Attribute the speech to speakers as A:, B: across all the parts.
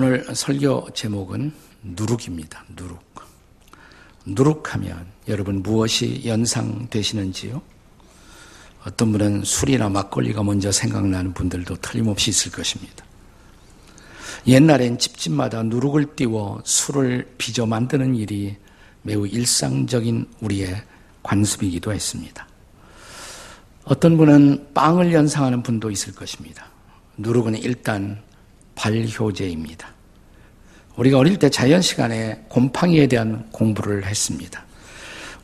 A: 오늘 설교 제목은 누룩입니다. 누룩. 누룩하면 여러분 무엇이 연상되시는지요? 어떤 분은 술이나 막걸리가 먼저 생각나는 분들도 틀림없이 있을 것입니다. 옛날엔 집집마다 누룩을 띄워 술을 빚어 만드는 일이 매우 일상적인 우리의 관습이기도 했습니다. 어떤 분은 빵을 연상하는 분도 있을 것입니다. 누룩은 일단 발효제입니다. 우리가 어릴 때 자연 시간에 곰팡이에 대한 공부를 했습니다.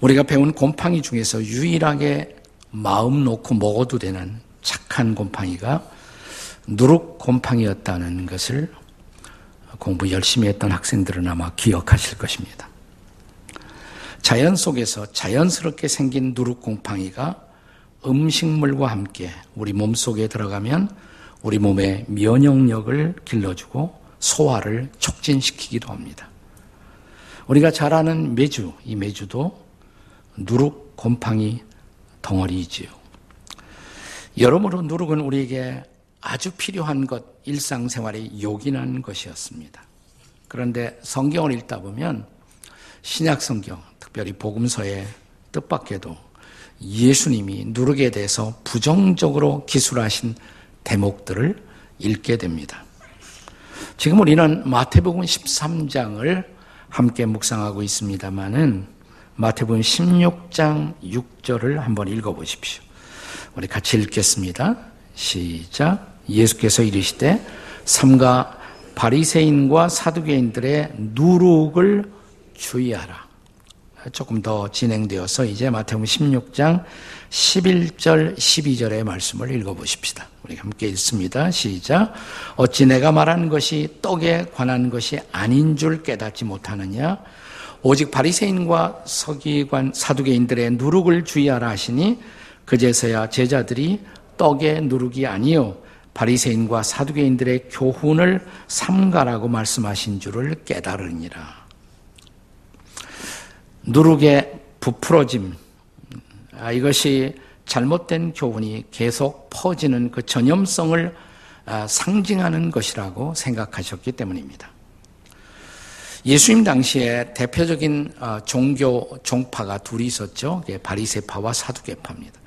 A: 우리가 배운 곰팡이 중에서 유일하게 마음 놓고 먹어도 되는 착한 곰팡이가 누룩 곰팡이였다는 것을 공부 열심히 했던 학생들은 아마 기억하실 것입니다. 자연 속에서 자연스럽게 생긴 누룩 곰팡이가 음식물과 함께 우리 몸 속에 들어가면 우리 몸의 면역력을 길러주고 소화를 촉진시키기도 합니다. 우리가 잘 아는 메주, 이 메주도 누룩 곰팡이 덩어리이지요. 여러모로 누룩은 우리에게 아주 필요한 것, 일상생활에 요긴한 것이었습니다. 그런데 성경을 읽다 보면 신약 성경, 특별히 복음서의 뜻밖에도 예수님이 누룩에 대해서 부정적으로 기술하신 대목들을 읽게 됩니다. 지금 우리는 마태복음 13장을 함께 묵상하고 있습니다만은 마태복음 16장 6절을 한번 읽어 보십시오. 우리 같이 읽겠습니다. 시작. 예수께서 이르시되 삼가 바리새인과 사두개인들의 누룩을 주의하라. 조금 더 진행되어서 이제 마태복음 16장 11절 12절의 말씀을 읽어 보십시다. 우리 함께 읽습니다. 시작. 어찌 내가 말한 것이 떡에 관한 것이 아닌 줄 깨닫지 못하느냐? 오직 바리새인과 서기관 사두개인들의 누룩을 주의하라 하시니 그제서야 제자들이 떡의 누룩이 아니요 바리새인과 사두개인들의 교훈을 삼가라고 말씀하신 줄을 깨달으니라. 누룩의 부풀어짐, 아, 이것이 잘못된 교훈이 계속 퍼지는 그 전염성을 아, 상징하는 것이라고 생각하셨기 때문입니다. 예수님 당시에 대표적인 아, 종교 종파가 둘이 있었죠. 바리세파와 사두개파입니다.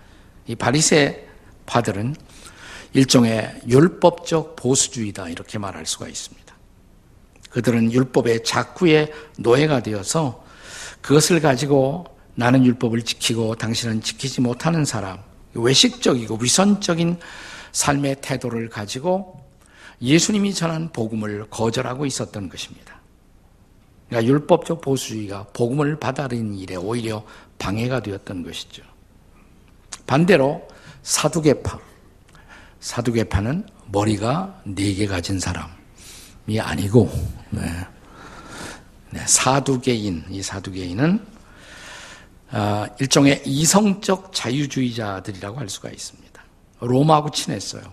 A: 이 바리세파들은 일종의 율법적 보수주의다 이렇게 말할 수가 있습니다. 그들은 율법의 작구의 노예가 되어서 그것을 가지고 나는 율법을 지키고 당신은 지키지 못하는 사람, 외식적이고 위선적인 삶의 태도를 가지고 예수님이 전한 복음을 거절하고 있었던 것입니다. 그러니까 율법적 보수주의가 복음을 받아들이는 일에 오히려 방해가 되었던 것이죠. 반대로 사두개파, 사두개파는 머리가 네 개 가진 사람이 아니고 네. 네, 사두개인, 이 사두개인은 아, 일종의 이성적 자유주의자들이라고 할 수가 있습니다. 로마하고 친했어요.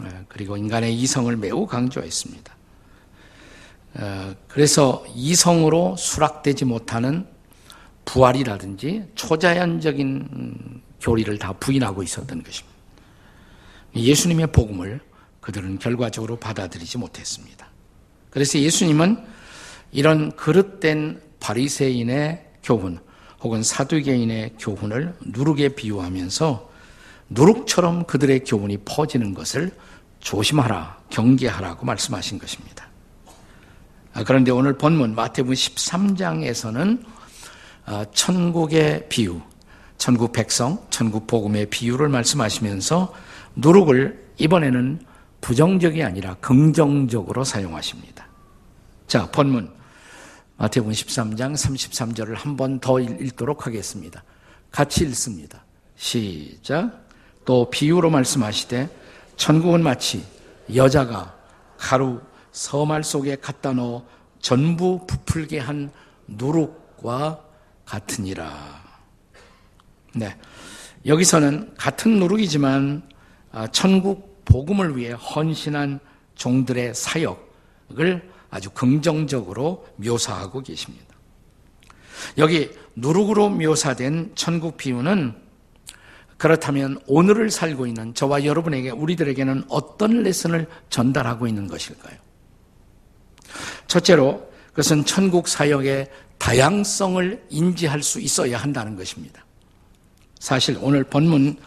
A: 네, 그리고 인간의 이성을 매우 강조했습니다. 어, 그래서 이성으로 수락되지 못하는 부활이라든지 초자연적인 교리를 다 부인하고 있었던 것입니다. 예수님의 복음을 그들은 결과적으로 받아들이지 못했습니다. 그래서 예수님은 이런 그릇된 바리새인의 교훈, 혹은 사두개인의 교훈을 누룩에 비유하면서 누룩처럼 그들의 교훈이 퍼지는 것을 조심하라, 경계하라고 말씀하신 것입니다. 아, 그런데 오늘 본문 마태복음 13장에서는 아, 천국의 비유, 천국 백성, 천국 복음의 비유를 말씀하시면서 누룩을 이번에는 부정적이 아니라 긍정적으로 사용하십니다. 자, 본문 마태복음 13장 33절을 한 번 더 읽도록 하겠습니다. 같이 읽습니다. 시작. 또 비유로 말씀하시되 천국은 마치 여자가 가루 서말 속에 갖다 넣어 전부 부풀게 한 누룩과 같으니라. 네. 여기서는 같은 누룩이지만 아, 천국 복음을 위해 헌신한 종들의 사역을 아주 긍정적으로 묘사하고 계십니다. 여기 누룩으로 묘사된 천국 비유는 그렇다면 오늘을 살고 있는 저와 여러분에게 우리들에게는 어떤 레슨을 전달하고 있는 것일까요? 첫째로 그것은 천국 사역의 다양성을 인지할 수 있어야 한다는 것입니다. 사실 오늘 본문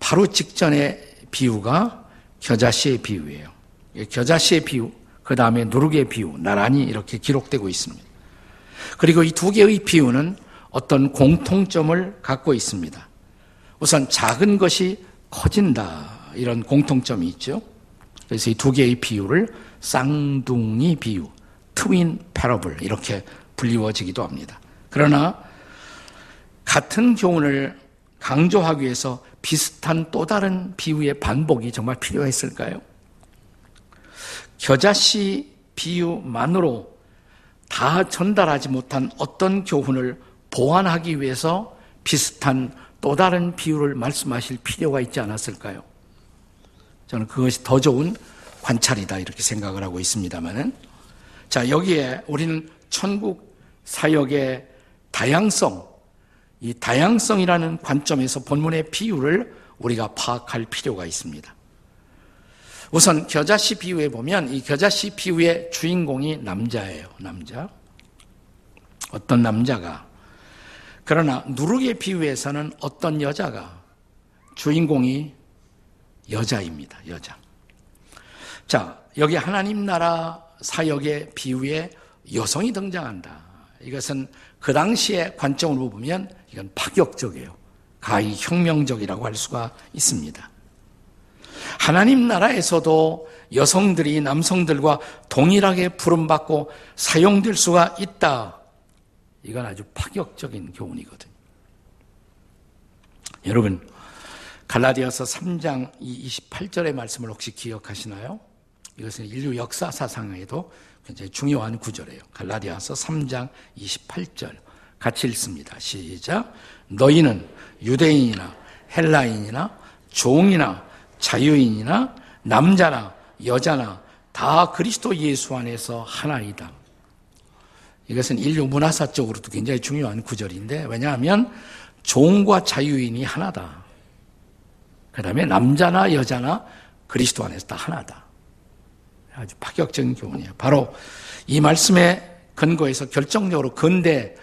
A: 바로 직전의 비유가 겨자씨의 비유예요. 겨자씨의 비유, 그 다음에 누룩의 비유, 나란히 이렇게 기록되고 있습니다. 그리고 이 두 개의 비유는 어떤 공통점을 갖고 있습니다. 우선 작은 것이 커진다. 이런 공통점이 있죠. 그래서 이 두 개의 비유를 쌍둥이 비유, 트윈 패러블 이렇게 불리워지기도 합니다. 그러나 같은 교훈을 강조하기 위해서 비슷한 또 다른 비유의 반복이 정말 필요했을까요? 겨자씨 비유만으로 다 전달하지 못한 어떤 교훈을 보완하기 위해서 비슷한 또 다른 비유를 말씀하실 필요가 있지 않았을까요? 저는 그것이 더 좋은 관찰이다 이렇게 생각을 하고 있습니다만은 자 여기에 우리는 천국 사역의 다양성 이 다양성이라는 관점에서 본문의 비유를 우리가 파악할 필요가 있습니다. 우선 겨자씨 비유에 보면 이 겨자씨 비유의 주인공이 남자예요. 남자. 어떤 남자가 그러나 누룩의 비유에서는 어떤 여자가 주인공이 여자입니다. 여자. 자, 여기 하나님 나라 사역의 비유에 여성이 등장한다. 이것은 그 당시의 관점으로 보면 이건 파격적이에요. 가히 혁명적이라고 할 수가 있습니다. 하나님 나라에서도 여성들이 남성들과 동일하게 부름받고 사용될 수가 있다. 이건 아주 파격적인 교훈이거든요. 여러분, 갈라디아서 3장 28절의 말씀을 혹시 기억하시나요? 이것은 인류 역사 사상에도 굉장히 중요한 구절이에요. 갈라디아서 3장 28절. 같이 읽습니다. 시작. 너희는 유대인이나 헬라인이나 종이나 자유인이나 남자나 여자나 다 그리스도 예수 안에서 하나이다. 이것은 인류 문화사적으로도 굉장히 중요한 구절인데 왜냐하면 종과 자유인이 하나다. 그 다음에 남자나 여자나 그리스도 안에서 다 하나다. 아주 파격적인 교훈이에요. 바로 이 말씀의 근거에서 결정적으로 근대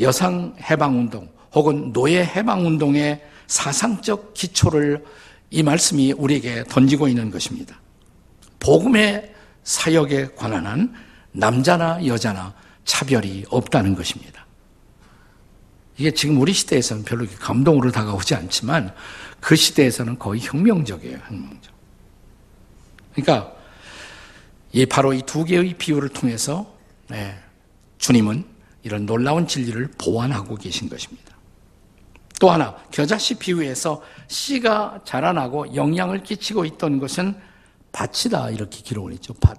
A: 여성 해방운동 혹은 노예 해방운동의 사상적 기초를 이 말씀이 우리에게 던지고 있는 것입니다. 복음의 사역에 관한 한 남자나 여자나 차별이 없다는 것입니다. 이게 지금 우리 시대에서는 별로 감동으로 다가오지 않지만 그 시대에서는 거의 혁명적이에요, 혁명적. 그러니까 이 바로 이 두 개의 비유를 통해서 네, 주님은 이런 놀라운 진리를 보완하고 계신 것입니다. 또 하나 겨자씨 비유에서 씨가 자라나고 영향을 끼치고 있던 것은 밭이다 이렇게 기록을 했죠. 밭.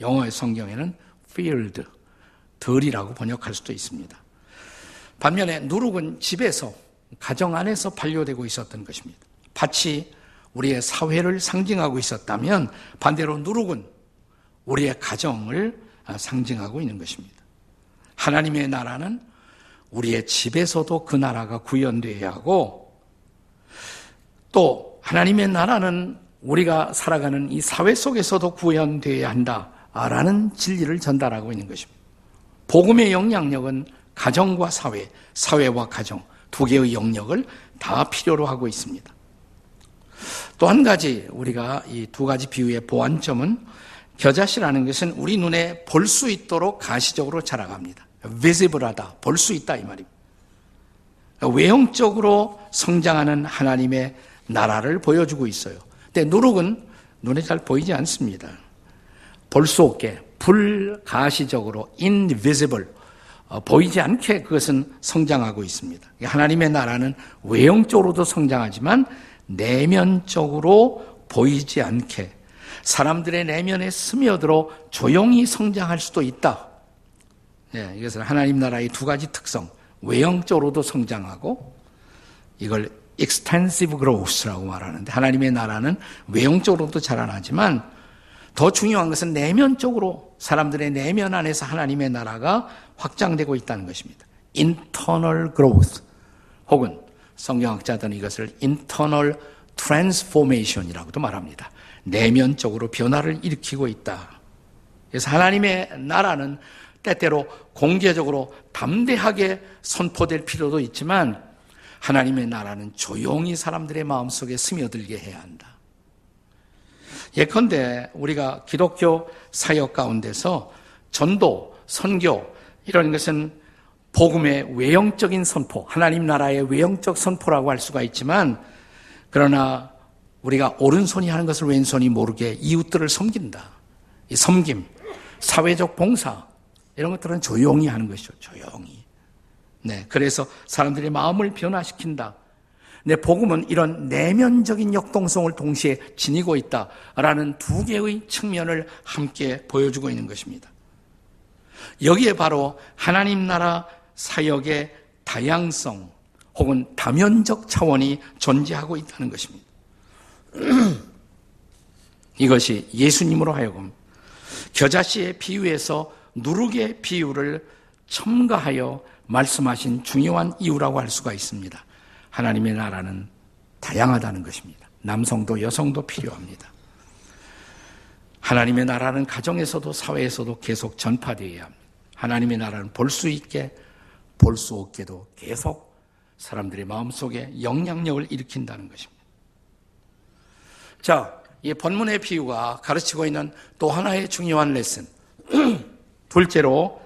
A: 영어의 성경에는 field, 들이라고 번역할 수도 있습니다. 반면에 누룩은 집에서 가정 안에서 반려되고 있었던 것입니다. 밭이 우리의 사회를 상징하고 있었다면 반대로 누룩은 우리의 가정을 상징하고 있는 것입니다. 하나님의 나라는 우리의 집에서도 그 나라가 구현되어야 하고 또 하나님의 나라는 우리가 살아가는 이 사회 속에서도 구현되어야 한다라는 진리를 전달하고 있는 것입니다. 복음의 영향력은 가정과 사회, 사회와 가정 두 개의 영역을 다 필요로 하고 있습니다. 또 한 가지 우리가 이 두 가지 비유의 보완점은 겨자씨라는 것은 우리 눈에 볼 수 있도록 가시적으로 자라갑니다. Visible하다, 볼 수 있다 이 말입니다. 외형적으로 성장하는 하나님의 나라를 보여주고 있어요. 근데 누룩은 눈에 잘 보이지 않습니다. 볼 수 없게 불가시적으로 invisible 어, 보이지 않게 그것은 성장하고 있습니다. 하나님의 나라는 외형적으로도 성장하지만 내면적으로 보이지 않게 사람들의 내면에 스며들어 조용히 성장할 수도 있다. 예, 이것은 하나님 나라의 두 가지 특성. 외형적으로도 성장하고 이걸 extensive growth라고 말하는데 하나님의 나라는 외형적으로도 자라나지만 더 중요한 것은 내면적으로 사람들의 내면 안에서 하나님의 나라가 확장되고 있다는 것입니다. internal growth 혹은 성경학자들은 이것을 internal transformation이라고도 말합니다. 내면적으로 변화를 일으키고 있다. 그래서 하나님의 나라는 때때로 공개적으로 담대하게 선포될 필요도 있지만 하나님의 나라는 조용히 사람들의 마음속에 스며들게 해야 한다. 예컨대 우리가 기독교 사역 가운데서 전도, 선교 이런 것은 복음의 외형적인 선포, 하나님 나라의 외형적 선포라고 할 수가 있지만 그러나 우리가 오른손이 하는 것을 왼손이 모르게 이웃들을 섬긴다. 이 섬김, 사회적 봉사 이런 것들은 조용히 하는 것이죠. 조용히. 네, 그래서 사람들의 마음을 변화시킨다. 네, 복음은 이런 내면적인 역동성을 동시에 지니고 있다라는 두 개의 측면을 함께 보여주고 있는 것입니다. 여기에 바로 하나님 나라 사역의 다양성 혹은 다면적 차원이 존재하고 있다는 것입니다. 이것이 예수님으로 하여금 겨자씨의 비유에서 누룩의 비유를 첨가하여 말씀하신 중요한 이유라고 할 수가 있습니다. 하나님의 나라는 다양하다는 것입니다. 남성도 여성도 필요합니다. 하나님의 나라는 가정에서도 사회에서도 계속 전파되어야 합니다. 하나님의 나라는 볼 수 있게 볼 수 없게도 계속 사람들의 마음속에 영향력을 일으킨다는 것입니다. 자, 이 본문의 비유가 가르치고 있는 또 하나의 중요한 레슨. 둘째로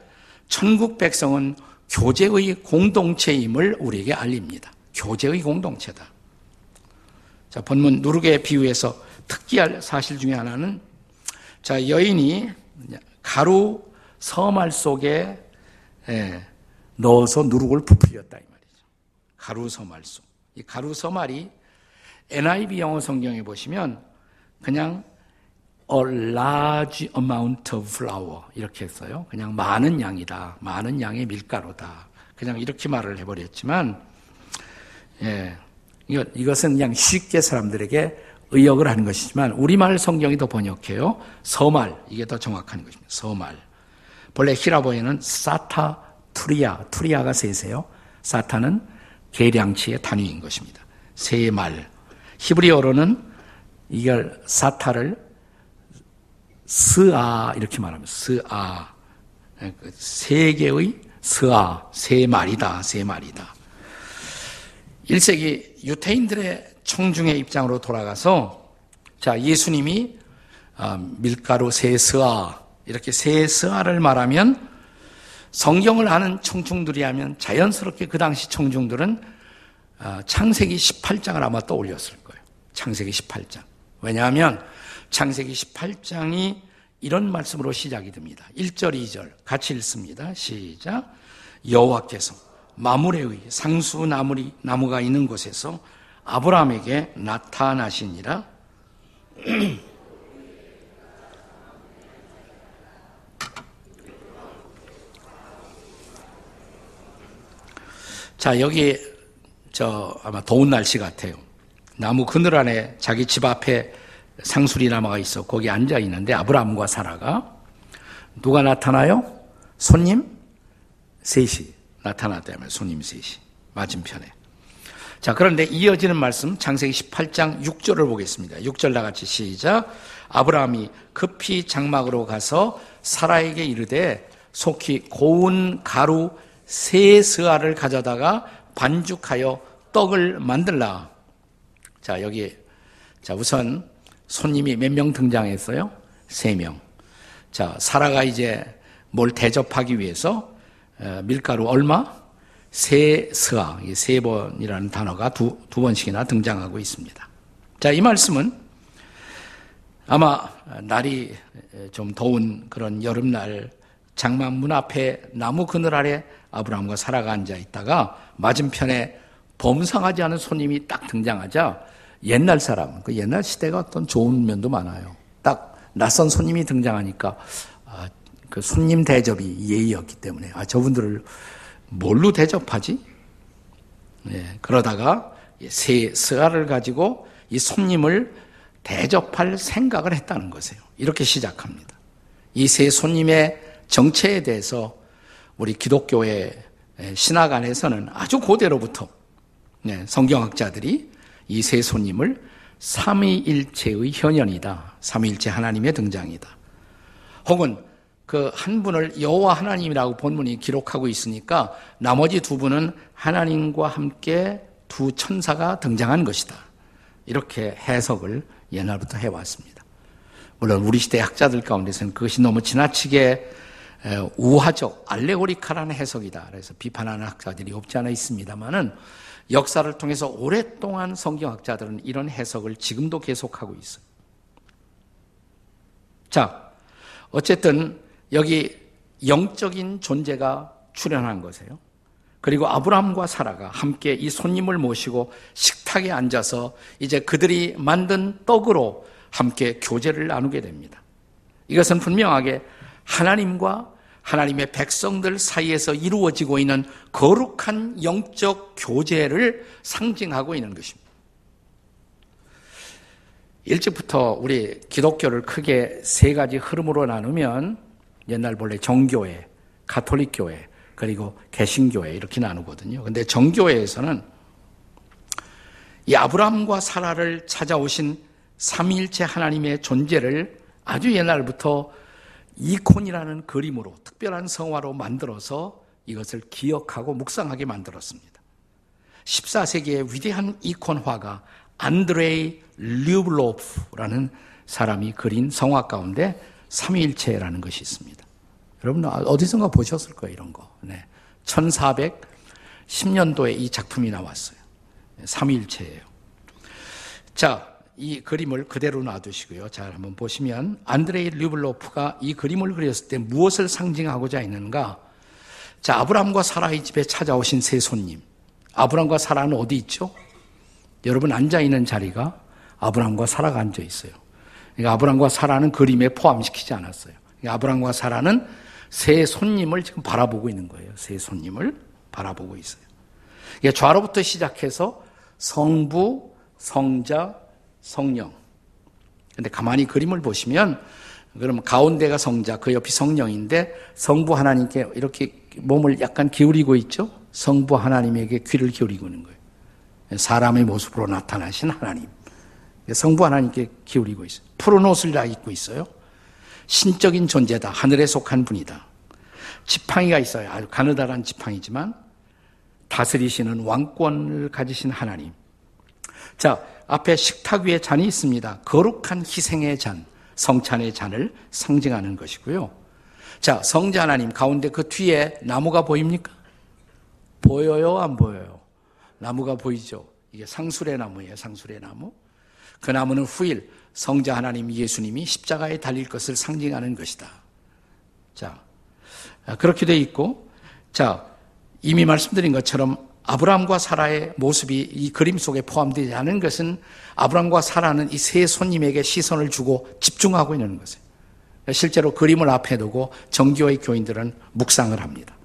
A: 천국 백성은 교제의 공동체임을 우리에게 알립니다. 교제의 공동체다. 자, 본문 누룩의 비유에서 특기할 사실 중에 하나는 자, 여인이 가루 서말 속에 예, 넣어서 누룩을 부풀렸다 이 말이죠. 가루 서말 속. 이 가루 서말이 NIV 영어 성경에 보시면 그냥 a large amount of flour 이렇게 했어요. 그냥 많은 양이다. 많은 양의 밀가루다. 그냥 이렇게 말을 해버렸지만 예, 이것은 그냥 쉽게 사람들에게 의역을 하는 것이지만 우리말 성경이 더 번역해요. 서말 이게 더 정확한 것입니다. 서말 본래 히라보에는 사타 투리아 투리아가 셋이에요. 사타는 계량치의 단위인 것입니다. 세 말. 히브리어로는 이걸 사타를 스아 이렇게 말하면 스아 그세 개의 스아 세 말이다 세 말이다. 1세기 유태인들의 청중의 입장으로 돌아가서 자 예수님이 아, 밀가루 세 스아 이렇게 세 스아를 말하면 성경을 아는 청중들이 하면 자연스럽게 그 당시 청중들은 아, 창세기 18장을 아마 떠올렸을 거예요. 창세기 18장. 왜냐하면 창세기 18장이 이런 말씀으로 시작이 됩니다. 1절, 2절 같이 읽습니다. 시작. 여호와께서 마물의 상수 나무리, 나무가 있는 곳에서 아브라함에게 나타나시니라. 자, 여기 저 아마 더운 날씨 같아요. 나무 그늘 안에 자기 집 앞에 상수리 나무가 있어 거기 앉아 있는데 아브라함과 사라가 누가 나타나요? 손님 셋이 나타났다면 손님 셋이 맞은편에. 자, 그런데 이어지는 말씀 창세기 18장 6절을 보겠습니다. 6절 다 같이 시작. 아브라함이 급히 장막으로 가서 사라에게 이르되 속히 고운 가루 세 스아를 가져다가 반죽하여 떡을 만들라. 자, 여기 자, 우선 손님이 몇 명 등장했어요? 세 명. 자, 사라가 이제 뭘 대접하기 위해서 어, 밀가루 얼마? 세 스아, 세 번이라는 단어가 두, 두 번씩이나 등장하고 있습니다. 자, 이 말씀은 아마 날이 좀 더운 그런 여름날 장막 문 앞에 나무 그늘 아래 아브라함과 사라가 앉아 있다가 맞은편에 범상하지 않은 손님이 딱 등장하자 옛날 사람, 그 옛날 시대가 어떤 좋은 면도 많아요. 딱 낯선 손님이 등장하니까 아, 그 손님 대접이 예의였기 때문에 아 저분들을 뭘로 대접하지? 네, 그러다가 새 스가를 가지고 이 손님을 대접할 생각을 했다는 것이에요. 이렇게 시작합니다. 이 세 손님의 정체에 대해서 우리 기독교의 신학 안에서는 아주 고대로부터 네, 성경학자들이 이 세 손님을 삼위일체의 현현이다. 삼위일체 하나님의 등장이다. 혹은 그 한 분을 여호와 하나님이라고 본문이 기록하고 있으니까 나머지 두 분은 하나님과 함께 두 천사가 등장한 것이다. 이렇게 해석을 옛날부터 해왔습니다. 물론 우리 시대 학자들 가운데서는 그것이 너무 지나치게 우화적, 알레고리카라는 해석이다. 그래서 비판하는 학자들이 없지 않아 있습니다만은 역사를 통해서 오랫동안 성경학자들은 이런 해석을 지금도 계속하고 있어요. 자, 어쨌든 여기 영적인 존재가 출현한 것이에요. 그리고 아브라함과 사라가 함께 이 손님을 모시고 식탁에 앉아서 이제 그들이 만든 떡으로 함께 교제를 나누게 됩니다. 이것은 분명하게 하나님과 하나님의 백성들 사이에서 이루어지고 있는 거룩한 영적 교제를 상징하고 있는 것입니다. 일찍부터 우리 기독교를 크게 세 가지 흐름으로 나누면 옛날 본래 정교회, 가톨릭 교회, 그리고 개신교회 이렇게 나누거든요. 근데 정교회에서는 이 아브라함과 사라를 찾아오신 삼위일체 하나님의 존재를 아주 옛날부터 이콘이라는 그림으로 특별한 성화로 만들어서 이것을 기억하고 묵상하게 만들었습니다. 14세기의 위대한 이콘화가 안드레이 류블로프라는 사람이 그린 성화 가운데 삼위일체라는 것이 있습니다. 여러분 어디선가 보셨을 거예요, 이런 거. 네. 1410년도에 이 작품이 나왔어요. 삼위일체예요. 자, 이 그림을 그대로 놔두시고요. 잘 한번 보시면 안드레이 류블로프가 이 그림을 그렸을 때 무엇을 상징하고자 했는가? 자, 아브람과 사라의 집에 찾아오신 세 손님. 아브람과 사라는 어디 있죠? 여러분 앉아 있는 자리가 아브람과 사라가 앉아 있어요. 그러니까 아브람과 사라는 그림에 포함시키지 않았어요. 그러니까 아브람과 사라는 새 손님을 지금 바라보고 있는 거예요. 새 손님을 바라보고 있어요. 그러니까 좌로부터 시작해서 성부, 성자, 성령. 근데 가만히 그림을 보시면 그러면 가운데가 성자, 그 옆이 성령인데 성부 하나님께 이렇게 몸을 약간 기울이고 있죠. 성부 하나님에게 귀를 기울이고 있는 거예요. 사람의 모습으로 나타나신 하나님. 성부 하나님께 기울이고 있어요. 푸른 옷을 다 입고 있어요. 신적인 존재다. 하늘에 속한 분이다. 지팡이가 있어요. 아주 가느다란 지팡이지만 다스리시는 왕권을 가지신 하나님. 자, 앞에 식탁 위에 잔이 있습니다. 거룩한 희생의 잔, 성찬의 잔을 상징하는 것이고요. 자, 성자 하나님 가운데 그 뒤에 나무가 보입니까? 보여요, 안 보여요? 나무가 보이죠? 이게 상술의 나무예요, 상술의 나무. 그 나무는 후일 성자 하나님 예수님이 십자가에 달릴 것을 상징하는 것이다. 자, 그렇게 돼 있고, 자, 이미 말씀드린 것처럼 아브라함과 사라의 모습이 이 그림 속에 포함되지 않은 것은 아브라함과 사라는 이 세 손님에게 시선을 주고 집중하고 있는 것이에요. 실제로 그림을 앞에 두고 정교의 교인들은 묵상을 합니다.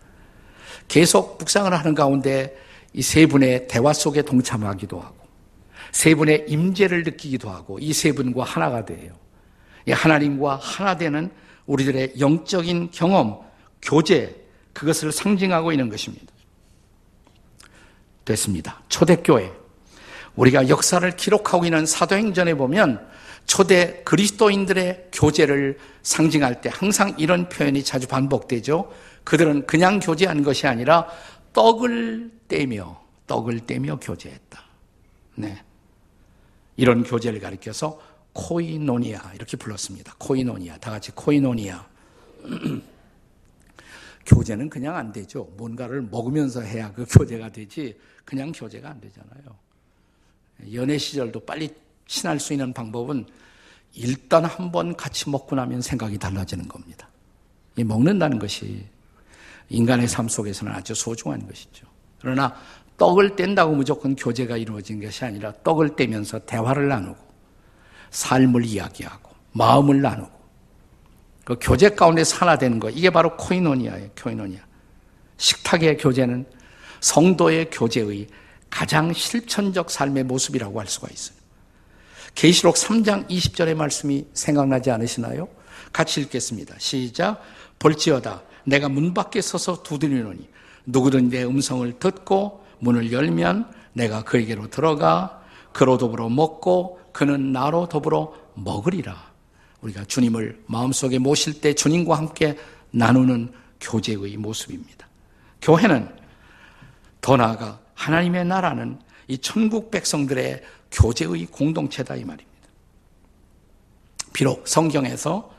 A: 계속 묵상을 하는 가운데 이 세 분의 대화 속에 동참하기도 하고 세 분의 임재를 느끼기도 하고 이 세 분과 하나가 돼요. 하나님과 하나 되는 우리들의 영적인 경험, 교제, 그것을 상징하고 있는 것입니다. 됐습니다. 초대교회. 우리가 역사를 기록하고 있는 사도행전에 보면 초대 그리스도인들의 교제를 상징할 때 항상 이런 표현이 자주 반복되죠. 그들은 그냥 교제한 것이 아니라 떡을 떼며 떡을 떼며 교제했다. 네. 이런 교제를 가리켜서 코이노니아 이렇게 불렀습니다. 코이노니아. 다 같이 코이노니아. 교제는 그냥 안 되죠. 뭔가를 먹으면서 해야 그 교제가 되지 그냥 교제가 안 되잖아요. 연애 시절도 빨리 친할 수 있는 방법은 일단 한번 같이 먹고 나면 생각이 달라지는 겁니다. 이 먹는다는 것이 인간의 삶 속에서는 아주 소중한 것이죠. 그러나 떡을 뗀다고 무조건 교제가 이루어진 것이 아니라 떡을 떼면서 대화를 나누고 삶을 이야기하고 마음을 나누고 그 교제 가운데 하나 되는 거 이게 바로 코이노니아예요. 코이노니아. 식탁의 교제는 성도의 교제의 가장 실천적 삶의 모습이라고 할 수가 있어요. 계시록 3장 20절의 말씀이 생각나지 않으시나요? 같이 읽겠습니다. 시작. 볼지어다 내가 문 밖에 서서 두드리노니 누구든 내 음성을 듣고 문을 열면 내가 그에게로 들어가 그로 더불어 먹고 그는 나로 더불어 먹으리라. 우리가 주님을 마음속에 모실 때 주님과 함께 나누는 교제의 모습입니다. 교회는 더 나아가 하나님의 나라는 이 천국 백성들의 교제의 공동체다 이 말입니다. 비록 성경에서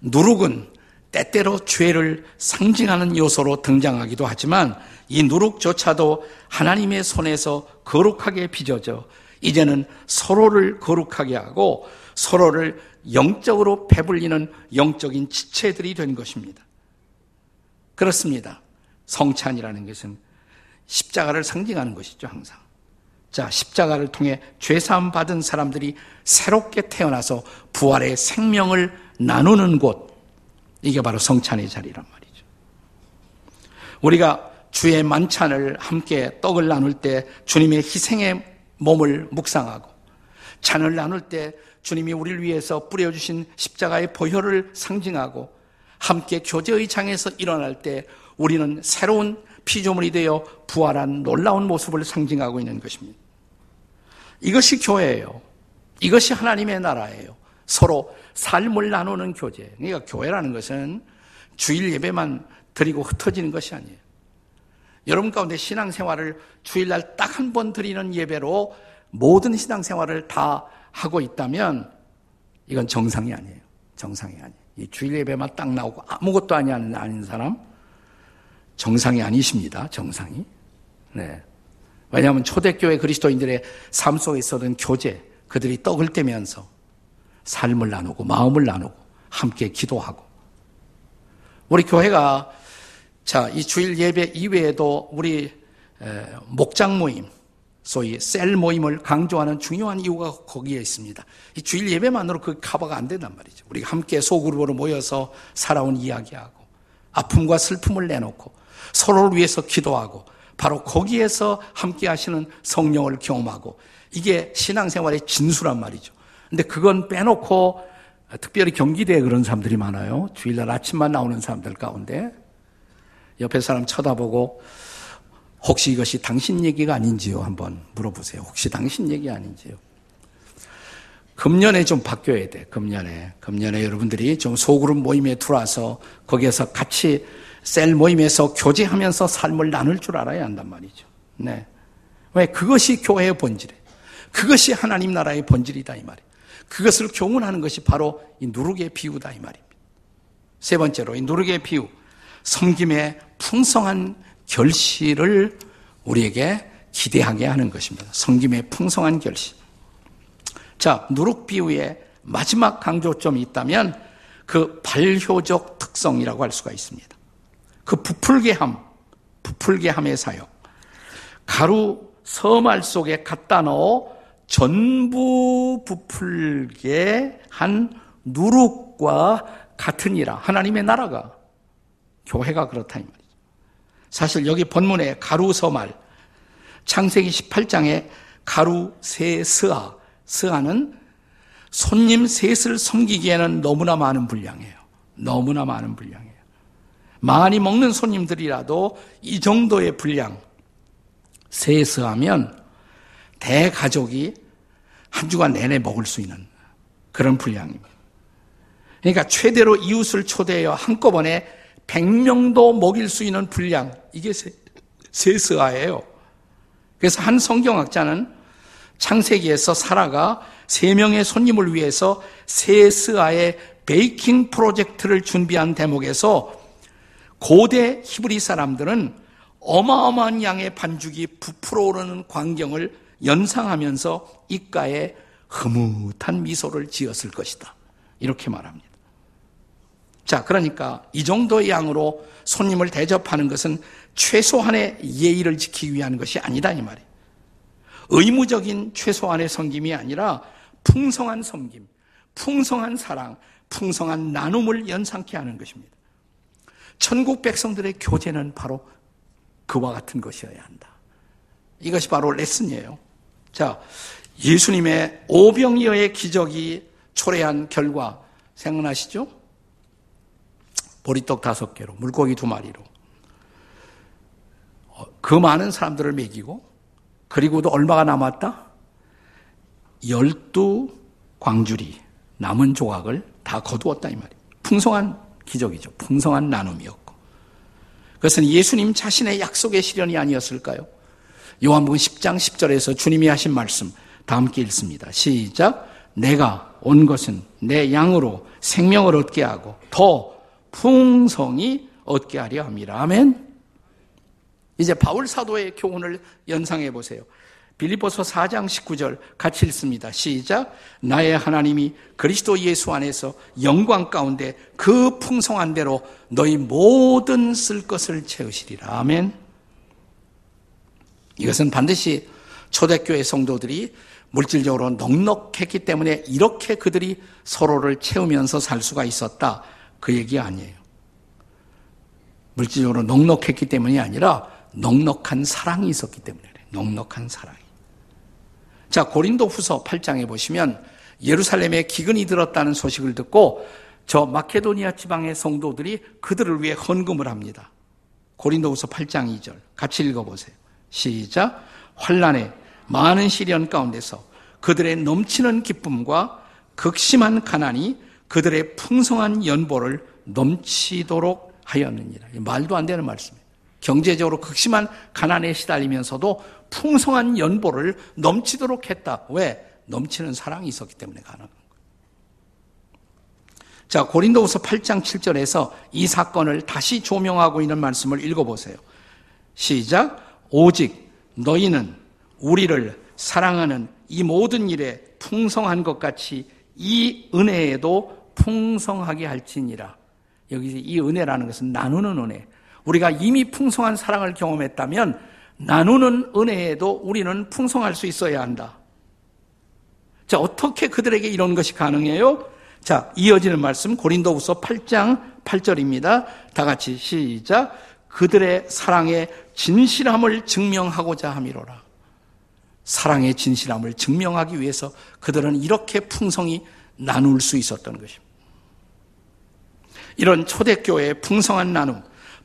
A: 누룩은 때때로 죄를 상징하는 요소로 등장하기도 하지만 이 누룩조차도 하나님의 손에서 거룩하게 빚어져 이제는 서로를 거룩하게 하고 서로를 영적으로 배불리는 영적인 지체들이 된 것입니다. 그렇습니다. 성찬이라는 것은 십자가를 상징하는 것이죠, 항상. 자, 십자가를 통해 죄사함 받은 사람들이 새롭게 태어나서 부활의 생명을 나누는 곳. 이게 바로 성찬의 자리란 말이죠. 우리가 주의 만찬을 함께 떡을 나눌 때 주님의 희생의 몸을 묵상하고 잔을 나눌 때 주님이 우리를 위해서 뿌려주신 십자가의 보혈을 상징하고 함께 교제의 장에서 일어날 때 우리는 새로운 피조물이 되어 부활한 놀라운 모습을 상징하고 있는 것입니다. 이것이 교회예요. 이것이 하나님의 나라예요. 서로 삶을 나누는 교제. 그러니까 교회라는 것은 주일 예배만 드리고 흩어지는 것이 아니에요. 여러분 가운데 신앙생활을 주일날 딱 한 번 드리는 예배로 모든 신앙생활을 다 하고 있다면 이건 정상이 아니에요. 정상이 아니에요. 이 주일 예배만 딱 나오고 아무것도 아니 아닌 사람 정상이 아니십니다. 정상이. 네. 왜냐하면 초대교회 그리스도인들의 삶 속에 있었던 교제, 그들이 떡을 떼면서 삶을 나누고 마음을 나누고 함께 기도하고 우리 교회가 자, 이 주일 예배 이외에도 우리 목장 모임, 소위 셀 모임을 강조하는 중요한 이유가 거기에 있습니다. 이 주일 예배만으로 그 커버가 안 된단 말이죠. 우리가 함께 소그룹으로 모여서 살아온 이야기하고 아픔과 슬픔을 내놓고 서로를 위해서 기도하고 바로 거기에서 함께 하시는 성령을 경험하고 이게 신앙생활의 진수란 말이죠. 근데 그건 빼놓고 특별히 경기대에 그런 사람들이 많아요. 주일날 아침만 나오는 사람들 가운데 옆에 사람 쳐다보고 혹시 이것이 당신 얘기가 아닌지요? 한번 물어보세요. 혹시 당신 얘기 아닌지요? 금년에 좀 바뀌어야 돼. 금년에. 금년에 여러분들이 좀 소그룹 모임에 들어와서 거기에서 같이 셀 모임에서 교제하면서 삶을 나눌 줄 알아야 한단 말이죠. 네. 왜? 그것이 교회의 본질이에요. 그것이 하나님 나라의 본질이다 이 말이에요. 그것을 교훈하는 것이 바로 이 누룩의 비유다 이 말입니다. 세 번째로 이 누룩의 비유, 섬김의 풍성한 결실을 우리에게 기대하게 하는 것입니다. 섬김의 풍성한 결실. 자, 누룩 비유의 마지막 강조점이 있다면 그 발효적 특성이라고 할 수가 있습니다. 그 부풀게함, 부풀게함의 사역. 가루 서말 속에 갖다 넣어 전부 부풀게 한 누룩과 같으니라. 하나님의 나라가 교회가 그렇다 이 말이죠. 사실 여기 본문에 가루 서말 창세기 18장에 가루 세 스아 스아는 손님 셋을 섬기기에는 너무나 많은 분량이에요. 너무나 많은 분량이에요. 많이 먹는 손님들이라도 이 정도의 분량 세수하면 대가족이 한 주간 내내 먹을 수 있는 그런 분량입니다. 그러니까 최대로 이웃을 초대하여 한꺼번에 100명도 먹일 수 있는 분량 이게 세스아예요. 그래서 한 성경학자는 창세기에서 사라가 세 명의 손님을 위해서 세스아의 베이킹 프로젝트를 준비한 대목에서 고대 히브리 사람들은 어마어마한 양의 반죽이 부풀어 오르는 광경을 연상하면서 입가에 흐뭇한 미소를 지었을 것이다. 이렇게 말합니다. 자, 그러니까 이 정도의 양으로 손님을 대접하는 것은 최소한의 예의를 지키기 위한 것이 아니다 이 말이에요. 의무적인 최소한의 섬김이 아니라 풍성한 섬김, 풍성한 사랑, 풍성한 나눔을 연상케 하는 것입니다. 천국 백성들의 교제는 바로 그와 같은 것이어야 한다. 이것이 바로 레슨이에요. 자, 예수님의 오병이어의 기적이 초래한 결과 생각나시죠? 보리떡 다섯 개로, 물고기 두 마리로. 어, 그 많은 사람들을 먹이고, 그리고도 얼마가 남았다? 열두 광주리 남은 조각을 다 거두었다 이 말이에요. 풍성한 기적이죠. 풍성한 나눔이었고. 그것은 예수님 자신의 약속의 실현이 아니었을까요? 요한복음 10장 10절에서 주님이 하신 말씀 다 함께 읽습니다. 시작. 내가 온 것은 내 양으로 생명을 얻게 하고 더 풍성히 얻게 하려 함이라. 아멘. 이제 바울 사도의 교훈을 연상해 보세요. 빌리포서 4장 19절 같이 읽습니다. 시작. 나의 하나님이 그리스도 예수 안에서 영광 가운데 그 풍성한 대로 너희 모든 쓸 것을 채우시리라. 아멘. 이것은 반드시 초대교회 성도들이 물질적으로 넉넉했기 때문에 이렇게 그들이 서로를 채우면서 살 수가 있었다. 그 얘기 아니에요. 물질적으로 넉넉했기 때문이 아니라 넉넉한 사랑이 있었기 때문에 그래. 넉넉한 사랑이. 자, 고린도 후서 8장에 보시면 예루살렘에 기근이 들었다는 소식을 듣고 저 마케도니아 지방의 성도들이 그들을 위해 헌금을 합니다. 고린도 후서 8장 2절. 같이 읽어보세요. 시작. 환란에 많은 시련 가운데서 그들의 넘치는 기쁨과 극심한 가난이 그들의 풍성한 연보를 넘치도록 하였느니라. 말도 안 되는 말씀이에요. 경제적으로 극심한 가난에 시달리면서도 풍성한 연보를 넘치도록 했다. 왜? 넘치는 사랑이 있었기 때문에 가능한 거예요. 자, 고린도후서 8장 7절에서 이 사건을 다시 조명하고 있는 말씀을 읽어보세요. 시작. 오직 너희는 우리를 사랑하는 이 모든 일에 풍성한 것 같이 이 은혜에도 풍성하게 할지니라. 여기 이 은혜라는 것은 나누는 은혜. 우리가 이미 풍성한 사랑을 경험했다면 나누는 은혜에도 우리는 풍성할 수 있어야 한다. 자, 어떻게 그들에게 이런 것이 가능해요? 자, 이어지는 말씀 고린도후서 8장 8절입니다. 다 같이 시작. 그들의 사랑의 진실함을 증명하고자 함이로라. 사랑의 진실함을 증명하기 위해서 그들은 이렇게 풍성히 나눌 수 있었던 것입니다. 이런 초대교회의 풍성한 나눔,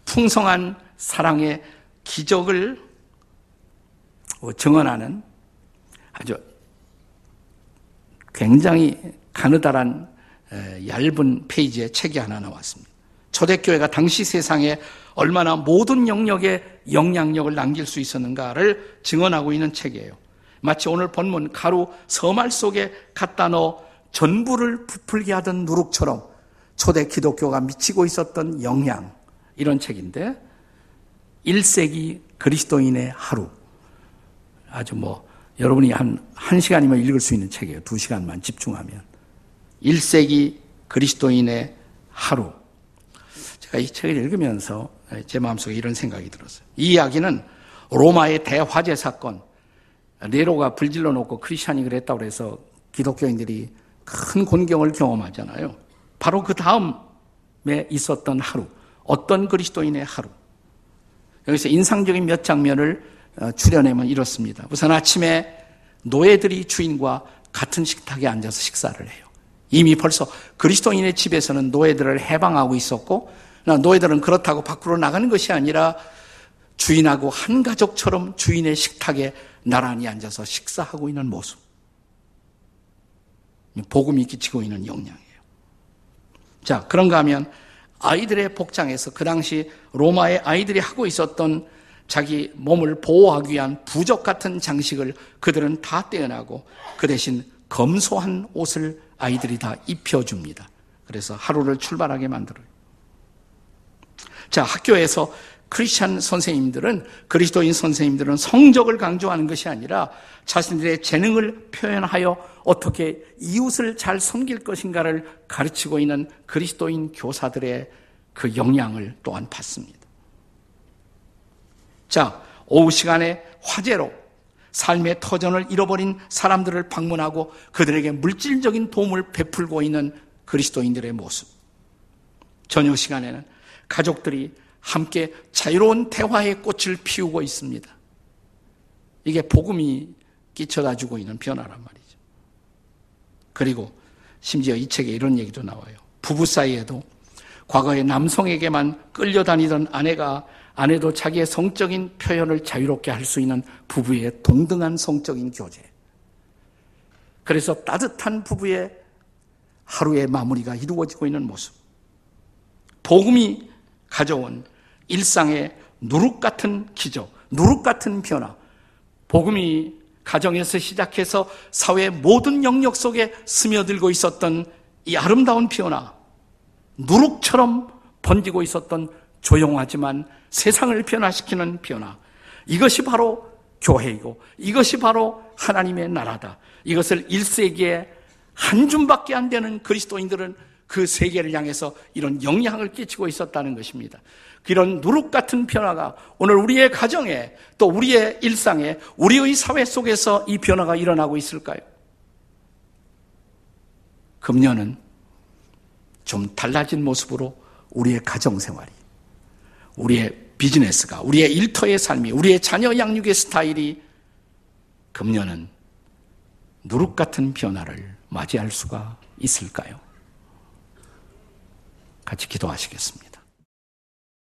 A: 풍성한 사랑의 기적을 증언하는 아주 굉장히 가느다란 얇은 페이지의 책이 하나 나왔습니다. 초대교회가 당시 세상에 얼마나 모든 영역에 영향력을 남길 수 있었는가를 증언하고 있는 책이에요. 마치 오늘 본문 가루 서말 속에 갖다 넣어 전부를 부풀게 하던 누룩처럼 초대 기독교가 미치고 있었던 영향 이런 책인데 1세기 그리스도인의 하루 아주 뭐 여러분이 한 1시간이면 읽을 수 있는 책이에요. 2시간만 집중하면 1세기 그리스도인의 하루 제가 이 책을 읽으면서 제 마음속에 이런 생각이 들었어요. 이 이야기는 로마의 대화재 사건 네로가 불질러 놓고 크리스찬이 그랬다고 해서 기독교인들이 큰 곤경을 경험하잖아요. 바로 그 다음에 있었던 하루, 어떤 그리스도인의 하루. 여기서 인상적인 몇 장면을 어, 출연하면 이렇습니다. 우선 아침에 노예들이 주인과 같은 식탁에 앉아서 식사를 해요. 이미 벌써 그리스도인의 집에서는 노예들을 해방하고 있었고, 노예들은 그렇다고 밖으로 나가는 것이 아니라 주인하고 한 가족처럼 주인의 식탁에 나란히 앉아서 식사하고 있는 모습. 복음이 끼치고 있는 영향이에요. 자, 그런가 하면 아이들의 복장에서 그 당시 로마의 아이들이 하고 있었던 자기 몸을 보호하기 위한 부적 같은 장식을 그들은 다 떼어나고 그 대신 검소한 옷을 아이들이 다 입혀줍니다. 그래서 하루를 출발하게 만들어요. 자, 학교에서 크리스찬 선생님들은 그리스도인 선생님들은 성적을 강조하는 것이 아니라 자신들의 재능을 표현하여 어떻게 이웃을 잘 섬길 것인가를 가르치고 있는 그리스도인 교사들의 그 영향을 또한 받습니다. 자, 오후 시간에 화제로 삶의 터전을 잃어버린 사람들을 방문하고 그들에게 물질적인 도움을 베풀고 있는 그리스도인들의 모습. 저녁 시간에는 가족들이 함께 자유로운 대화의 꽃을 피우고 있습니다. 이게 복음이 끼쳐다 주고 있는 변화란 말이죠. 그리고 심지어 이 책에 이런 얘기도 나와요. 부부 사이에도 과거에 남성에게만 끌려다니던 아내가 아내도 자기의 성적인 표현을 자유롭게 할 수 있는 부부의 동등한 성적인 교제. 그래서 따뜻한 부부의 하루의 마무리가 이루어지고 있는 모습. 복음이 가져온 일상의 누룩 같은 기적, 누룩 같은 변화, 복음이 가정에서 시작해서 사회 모든 영역 속에 스며들고 있었던 이 아름다운 변화, 누룩처럼 번지고 있었던 조용하지만 세상을 변화시키는 변화. 이것이 바로 교회이고 이것이 바로 하나님의 나라다. 이것을 1세기에 한 줌밖에 안 되는 그리스도인들은 그 세계를 향해서 이런 영향을 끼치고 있었다는 것입니다. 이런 누룩 같은 변화가 오늘 우리의 가정에 또 우리의 일상에 우리의 사회 속에서 이 변화가 일어나고 있을까요? 금년은 좀 달라진 모습으로 우리의 가정 생활이, 우리의 비즈니스가, 우리의 일터의 삶이, 우리의 자녀 양육의 스타일이 금년은 누룩 같은 변화를 맞이할 수가 있을까요? 같이 기도하시겠습니다.